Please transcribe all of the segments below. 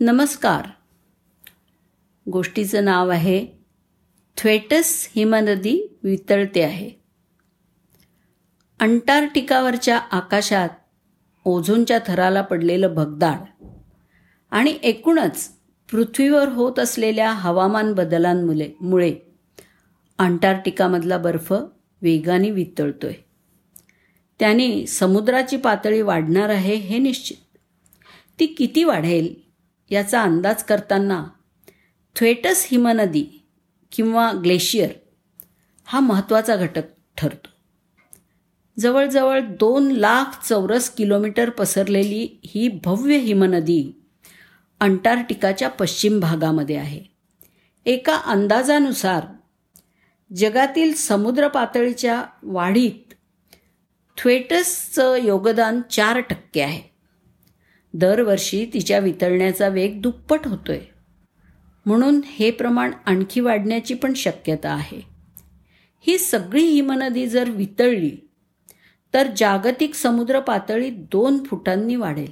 नमस्कार. गोष्टीचं नाव आहे थ्वेटस हिमनदी वितळते आहे. अंटार्क्टिकावरच्या आकाशात ओझोनच्या थराला पडलेलं भगदाड आणि एकूणच पृथ्वीवर होत असलेल्या हवामान बदलांमुळे मुळे अंटार्क्टिकामधला बर्फ वेगाने वितळतोय. त्याने समुद्राची पातळी वाढणार आहे हे निश्चित. ती किती वाढेल? याचा अंदाज करताना थ्वेटस हिमनदी किंवा ग्लेशियर हा महत्त्वाचा घटक ठरतो. जवळजवळ दोन लाख चौरस किलोमीटर पसरलेली ही भव्य हिमनदी अंटार्क्टिकाच्या पश्चिम भागामध्ये आहे. एका अंदाजानुसार जगातील समुद्र पातळीच्या वाढीत थ्वेटसचं योगदान चार टक्के आहे. दरवर्षी तिच्या वितळण्याचा वेग दुप्पट होतोय. म्हणून हे प्रमाण आणखी वाढण्याची पण शक्यता आहे. ही सगळी हिमनदी जर वितळली तर जागतिक समुद्र पातळी दोन फुटांनी वाढेल.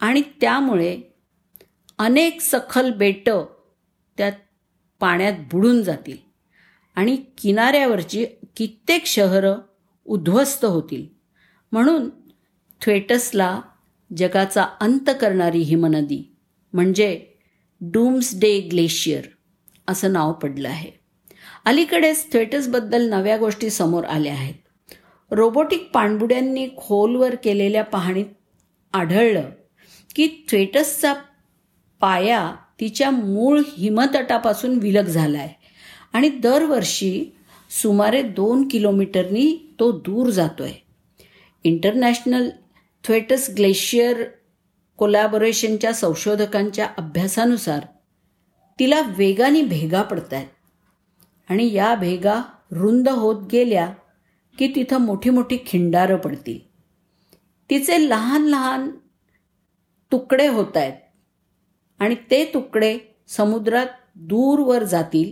आणि त्यामुळे अनेक सखल बेटं त्यात पाण्यात बुडून जातील आणि किनाऱ्यावरची कित्येक शहरं उद्ध्वस्त होतील. म्हणून थ्वेटसला जगाचा अंत करणारी हिमनदी म्हणजे डूम्सडे ग्लेशियर असं नाव पडलं आहे. अलीकडेच थेटसबद्दल नव्या गोष्टी समोर आल्या आहेत. रोबोटिक पाणबुड्यांनी खोलवर केलेल्या पाहणीत आढळलं की थेटसचा पाया तिच्या मूळ हिमतटापासून विलग झाला आहे आणि दरवर्षी सुमारे दोन किलोमीटरनी तो दूर जातो आहे इंटरनॅशनल थ्वेटस ग्लेशियर कोलॅबोरेशनच्या संशोधकांच्या अभ्यासानुसार तिला वेगाने भेगा पडत आहेत आणि या भेगा रुंद होत गेल्या की तिथं मोठी मोठी खिंडारं पडतील. तिचे लहान लहान तुकडे होत आहेत आणि ते तुकडे समुद्रात दूरवर जातील.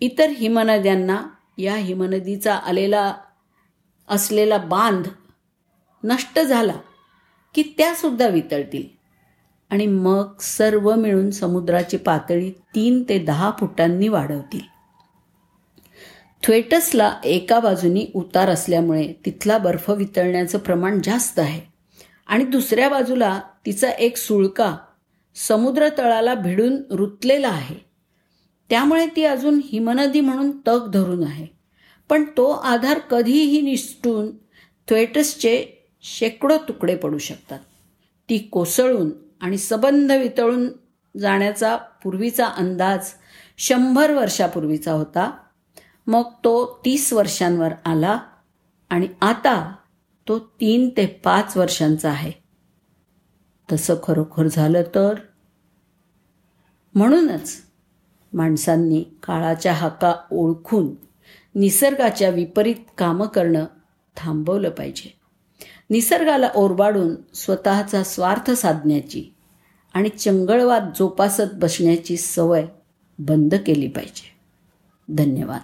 इतर हिमनद्यांना या हिमनदीचा आलेला असलेला बांध नष्ट झाला की त्यासुद्धा वितळतील. आणि मग सर्व मिळून समुद्राची पातळी तीन ते दहा फुटांनी वाढवतील. थ्वेटसला एका बाजूनी उतार असल्यामुळे तिथला बर्फ वितळण्याचं प्रमाण जास्त आहे. आणि दुसऱ्या बाजूला तिचा एक सुळका समुद्र तळाला भिडून रुतलेला आहे. त्यामुळे ती अजून हिमनदी म्हणून तग धरून आहे. पण तो आधार कधीही निसटून थ्वेटसचे शेकडो तुकडे पडू शकतात. ती कोसळून आणि सबंध वितळून जाण्याचा पूर्वीचा अंदाज शंभर वर्षापूर्वीचा होता. मग तो तीस वर्षांवर आला आणि आता तो तीन ते पाच वर्षांचा आहे. तसं खरोखर झालं तर? म्हणूनच माणसांनी काळाच्या हाका ओळखून निसर्गाच्या विपरीत कामं करणं थांबवलं पाहिजे. निसर्गाला ओरबाडून स्वतःचा स्वार्थ साधण्याची आणि चंगळवाद जोपासत बसण्याची सवय बंद केली पाहिजे. धन्यवाद.